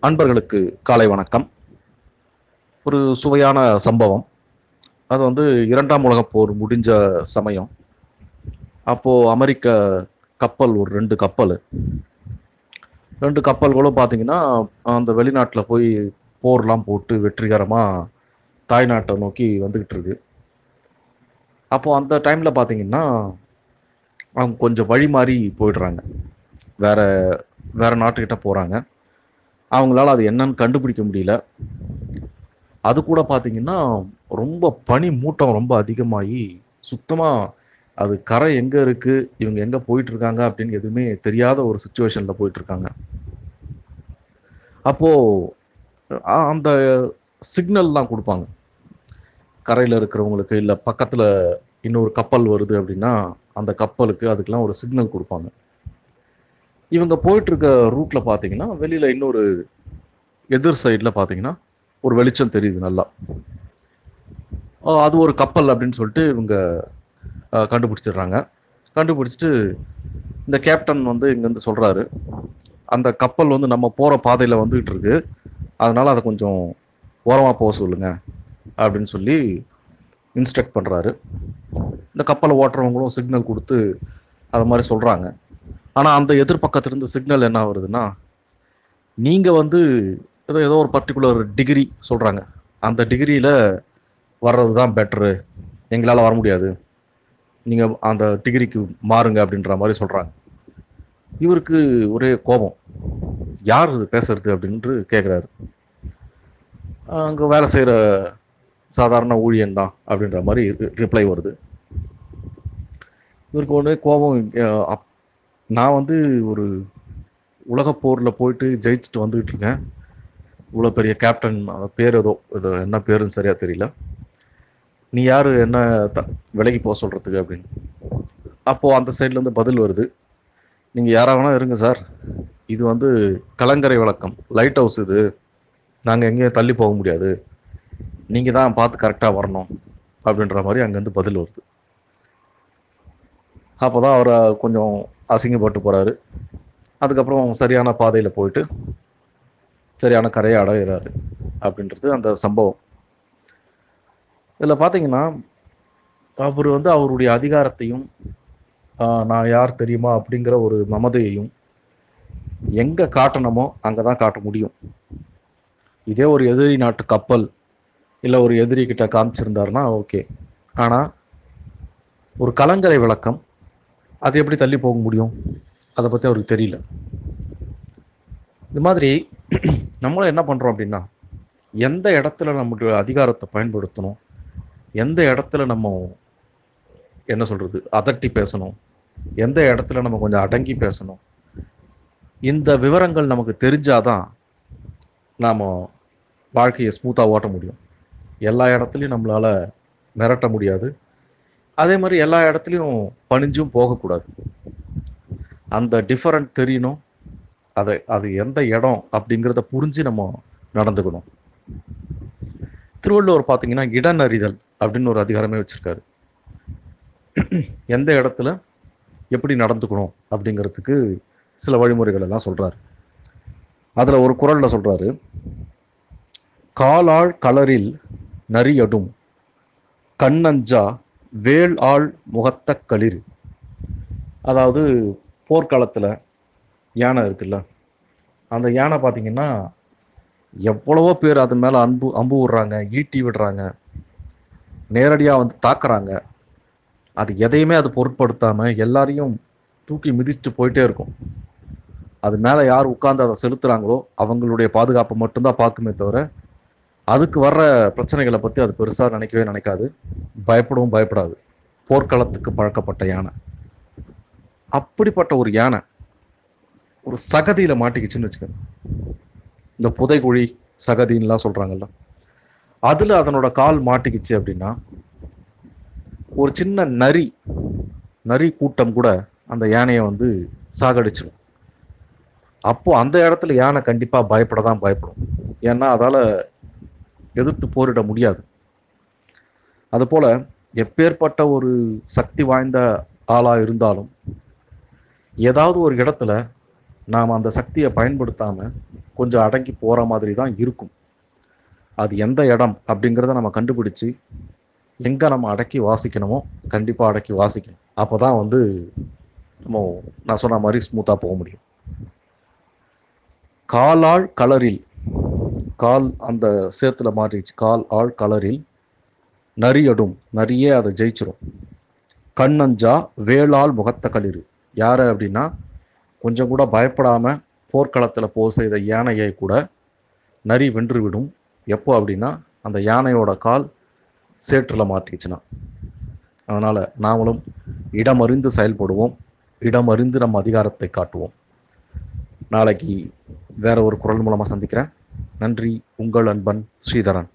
அன்பர்களுக்கு காலை வணக்கம். ஒரு சுவையான சம்பவம். அது வந்து இரண்டாம் உலகப் போர் முடிஞ்ச சமயம். அப்போது அமெரிக்க கப்பல் ஒரு ரெண்டு கப்பல். ரெண்டு கப்பல்களும் பார்த்தீங்கன்னா அந்த வெளிநாட்டில் போய் போர்லாம் போட்டு வெற்றிகரமாக தாய்நாட்டை நோக்கி வந்துக்கிட்டு இருக்கு. அப்போது அந்த டைமில் பார்த்தீங்கன்னா அவங்க கொஞ்சம் வழி மாறி போயிடுறாங்க. வேற வேறு நாட்டுக்கிட்ட போகிறாங்க அவங்களால அது என்னன்னு கண்டுபிடிக்க முடியல. அது கூட பார்த்தீங்கன்னா ரொம்ப பனி மூட்டம் ரொம்ப அதிகமாகி சுத்தமாக அது கரை எங்கே இருக்குது இவங்க எங்கே போயிட்டுருக்காங்க அப்படின்னு எதுவுமே தெரியாத ஒரு சுச்சுவேஷனில் போயிட்டுருக்காங்க. அப்போது அந்த சிக்னல்லாம் கொடுப்பாங்க. கரையில் இருக்கிறவங்களுக்கு இல்லை பக்கத்தில் இன்னொரு கப்பல் வருது அப்படின்னா அந்த கப்பலுக்கு அதுக்கெலாம் ஒரு சிக்னல் கொடுப்பாங்க. இவங்க போயிட்டு இருக்க ரூட்ல பாத்தீங்கன்னா வெளியில இன்னொரு எதிர் சைடில் பாத்தீங்கன்னா ஒரு வெளிச்சம் தெரியுது நல்லா. அது ஒரு கப்பல் அப்படின்னு சொல்லிட்டு இவங்க கண்டுபிடிச்சிடுறாங்க. கண்டுபிடிச்சிட்டு இந்த கேப்டன் வந்து இங்கேருந்து சொல்கிறாரு அந்த கப்பல் வந்து நம்ம போகிற பாதையில் வந்துகிட்டு இருக்கு அதனால் அதை கொஞ்சம் ஓரமாக போக சொல்லுங்க அப்படின்னு சொல்லி இன்ஸ்ட்ரக்ட் பண்ணுறாரு இந்த கப்பலை ஓட்டுறவங்களும் சிக்னல் கொடுத்து அது மாதிரி சொல்கிறாங்க ஆனால் அந்த எதிர்பக்கத்திலிருந்து சிக்னல் என்ன வருதுன்னா நீங்கள் வந்து ஏதோ ஏதோ ஒரு பர்டிகுலர் டிகிரி சொல்கிறாங்க அந்த டிகிரியில் வர்றது தான் பெட்ரு எங்களால் வர முடியாது. நீங்கள் அந்த டிகிரிக்கு மாறுங்க அப்படின்ற மாதிரி சொல்கிறாங்க இவருக்கு ஒரே கோபம். யார் இது பேசுறது அப்படின்ட்டு கேட்குறாரு அங்கே வேலை செய்கிற சாதாரண ஊழியன் தான் அப்படின்ற மாதிரி ரிப்ளை வருது. இவருக்கு ஒன்று கோபம் அப்- நான் வந்து ஒரு உலக போரில் போயிட்டு ஜெயிச்சுட்டு வந்துகிட்டு இருக்கேன் இவ்வளோ பெரிய கேப்டன் பேர் ஏதோ இது என்ன பேருன்னு சரியாக தெரியல. நீ யார் என்ன த விலகி போக சொல்கிறதுக்கு அப்படின்னு. அப்போது அந்த சைட்லேருந்து பதில் வருது. நீங்கள் யாராக வேணா இருங்க சார். இது வந்து கலங்கரை விளக்கம் லைட் ஹவுஸ் இது. நாங்கள் எங்கேயும் தள்ளி போக முடியாது. நீங்கள் தான் பார்த்து கரெக்டாக வரணும் அப்படின்ற மாதிரி அங்கேருந்து பதில் வருது. அப்போ தான் அவரை கொஞ்சம் அசிங்கப்பட்டு போகிறாரு அதுக்கப்புறம் சரியான பாதையில் போயிட்டு சரியான கரையை அடைகிறாரு அப்படின்றது அந்த சம்பவம். இதில் பார்த்தீங்கன்னா அவர் வந்து அவருடைய அதிகாரத்தையும் நான் யார் தெரியுமா அப்படிங்கிற ஒரு மமதையையும் எங்கே காட்டணுமோ அங்கே தான் காட்ட முடியும். இதே ஒரு எதிரி நாட்டு கப்பல் இல்லை ஒரு எதிரி கிட்ட காமிச்சிருந்தாருன்னா ஓகே. ஆனால் ஒரு கலங்கரை விளக்கம் அது எப்படி தள்ளி போக முடியும்? அதை பற்றி அவருக்கு தெரியல. இது மாதிரி நம்மளும் என்ன பண்ணுறோம் அப்படின்னா எந்த இடத்துல நம்மளுடைய அதிகாரத்தை பயன்படுத்தணும்? எந்த இடத்துல நம்ம என்ன சொல்கிறது அதட்டி பேசணும். எந்த இடத்துல நம்ம கொஞ்சம் அடங்கி பேசணும்? இந்த விவரங்கள் நமக்கு தெரிஞ்சாதான் நாம் வாழ்க்கையை ஸ்மூத்தாக ஓட்ட முடியும். எல்லா இடத்துலையும் நம்மளால் மிரட்ட முடியாது. அதே மாதிரி எல்லா இடத்துலையும் பணிஞ்சும் போகக்கூடாது. அந்த டிஃபரண்ட் தெரியணும். அதை அது எந்த இடம் அப்படிங்கிறத புரிஞ்சு நம்ம நடந்துக்கணும். திருவள்ளுவர் பார்த்தீங்கன்னா இடநறிதல் அப்படின்னு ஒரு அதிகாரமே வச்சுருக்காரு. எந்த இடத்துல எப்படி நடந்துக்கணும் அப்படிங்கிறதுக்கு சில வழிமுறைகள் எல்லாம் சொல்றாரு. அதில் ஒரு குரலில் சொல்கிறாரு காலாள் கலரில் நரியடும் கண்ணஞ்சா வேள் ஆள் முகத்த களிர். அதாவது போர்க்காலத்தில் யானை இருக்குல்ல அந்த யானை பார்த்தீங்கன்னா எவ்வளவோ பேர் அது மேலே அன்பு அம்பு விடுறாங்க ஈட்டி விடுறாங்க நேரடியாக வந்து தாக்குறாங்க. அது எதையுமே அது பொருட்படுத்தாமல் எல்லாரையும் தூக்கி மிதிச்சுட்டு போயிட்டே இருக்கும். அது மேலே யார் உட்காந்து அதை செலுத்துகிறாங்களோ அவங்களுடைய பாதுகாப்பை மட்டும்தான் பார்க்குமே தவிர அதுக்கு வர்ற பிரச்சனைகளை பற்றி அது பெருசாக நினைக்கவே நினைக்காது. பயப்படவும் பயப்படாது. போர்க்களத்துக்கு பழக்கப்பட்ட யானை. அப்படிப்பட்ட ஒரு யானை ஒரு சகதியில் மாட்டிக்கிச்சுன்னு வச்சுக்கோங்க. இந்த புதைக்குழி சகதின்லாம் சொல்கிறாங்கல்ல அதில் அதனோட கால் மாட்டிக்கிச்சு அப்படின்னா ஒரு சின்ன நரி நரி கூட்டம் கூட அந்த யானையை வந்து சாகடிச்சிடும் அப்போது அந்த இடத்துல யானை கண்டிப்பாக பயப்பட தான் பயப்படும். ஏன்னா அதால் எதிர்த்து போரிட முடியாது. அதுபோல் எப்பேற்பட்ட ஒரு சக்தி வாய்ந்த ஆளாக இருந்தாலும் ஏதாவது ஒரு இடத்துல நாம் அந்த சக்தியை பயன்படுத்தாமல் கொஞ்சம் அடங்கி போகிற மாதிரி தான் இருக்கும். அது எந்த இடம் அப்படிங்கிறத நம்ம கண்டுபிடிச்சு எங்கே நம்ம அடக்கி வாசிக்கணுமோ கண்டிப்பாக அடக்கி வாசிக்கணும். அப்போ தான் வந்து நம்ம நான் சொன்ன மாதிரி ஸ்மூத்தாக போக முடியும். காலாள் கலரில் கால் அந்த சேத்துல மாறிடுச்சு. கால் ஆள் கலரில் நரியடும். நரியே அதை ஜெயிச்சிரும். கண்ணஞ்சா வேளாள் முகத்த களிறு. யார் அப்படின்னா கொஞ்சம் கூட பயப்படாம போர்க்களத்தில் போர் செய்த யானையை கூட நரி வென்றுவிடும் எப்போ அப்படின்னா அந்த யானையோட கால் சேற்றில் மாட்டிச்சுன்னா அதனால் நாமளும் இடமறிந்து செயல்படுவோம். இடமறிந்து நம்ம அதிகாரத்தை காட்டுவோம். நாளைக்கு வேற ஒரு குரல் மூலமாக சந்திக்கிறேன். நன்றி. உங்கள் அன்பன் ஸ்ரீதரன்.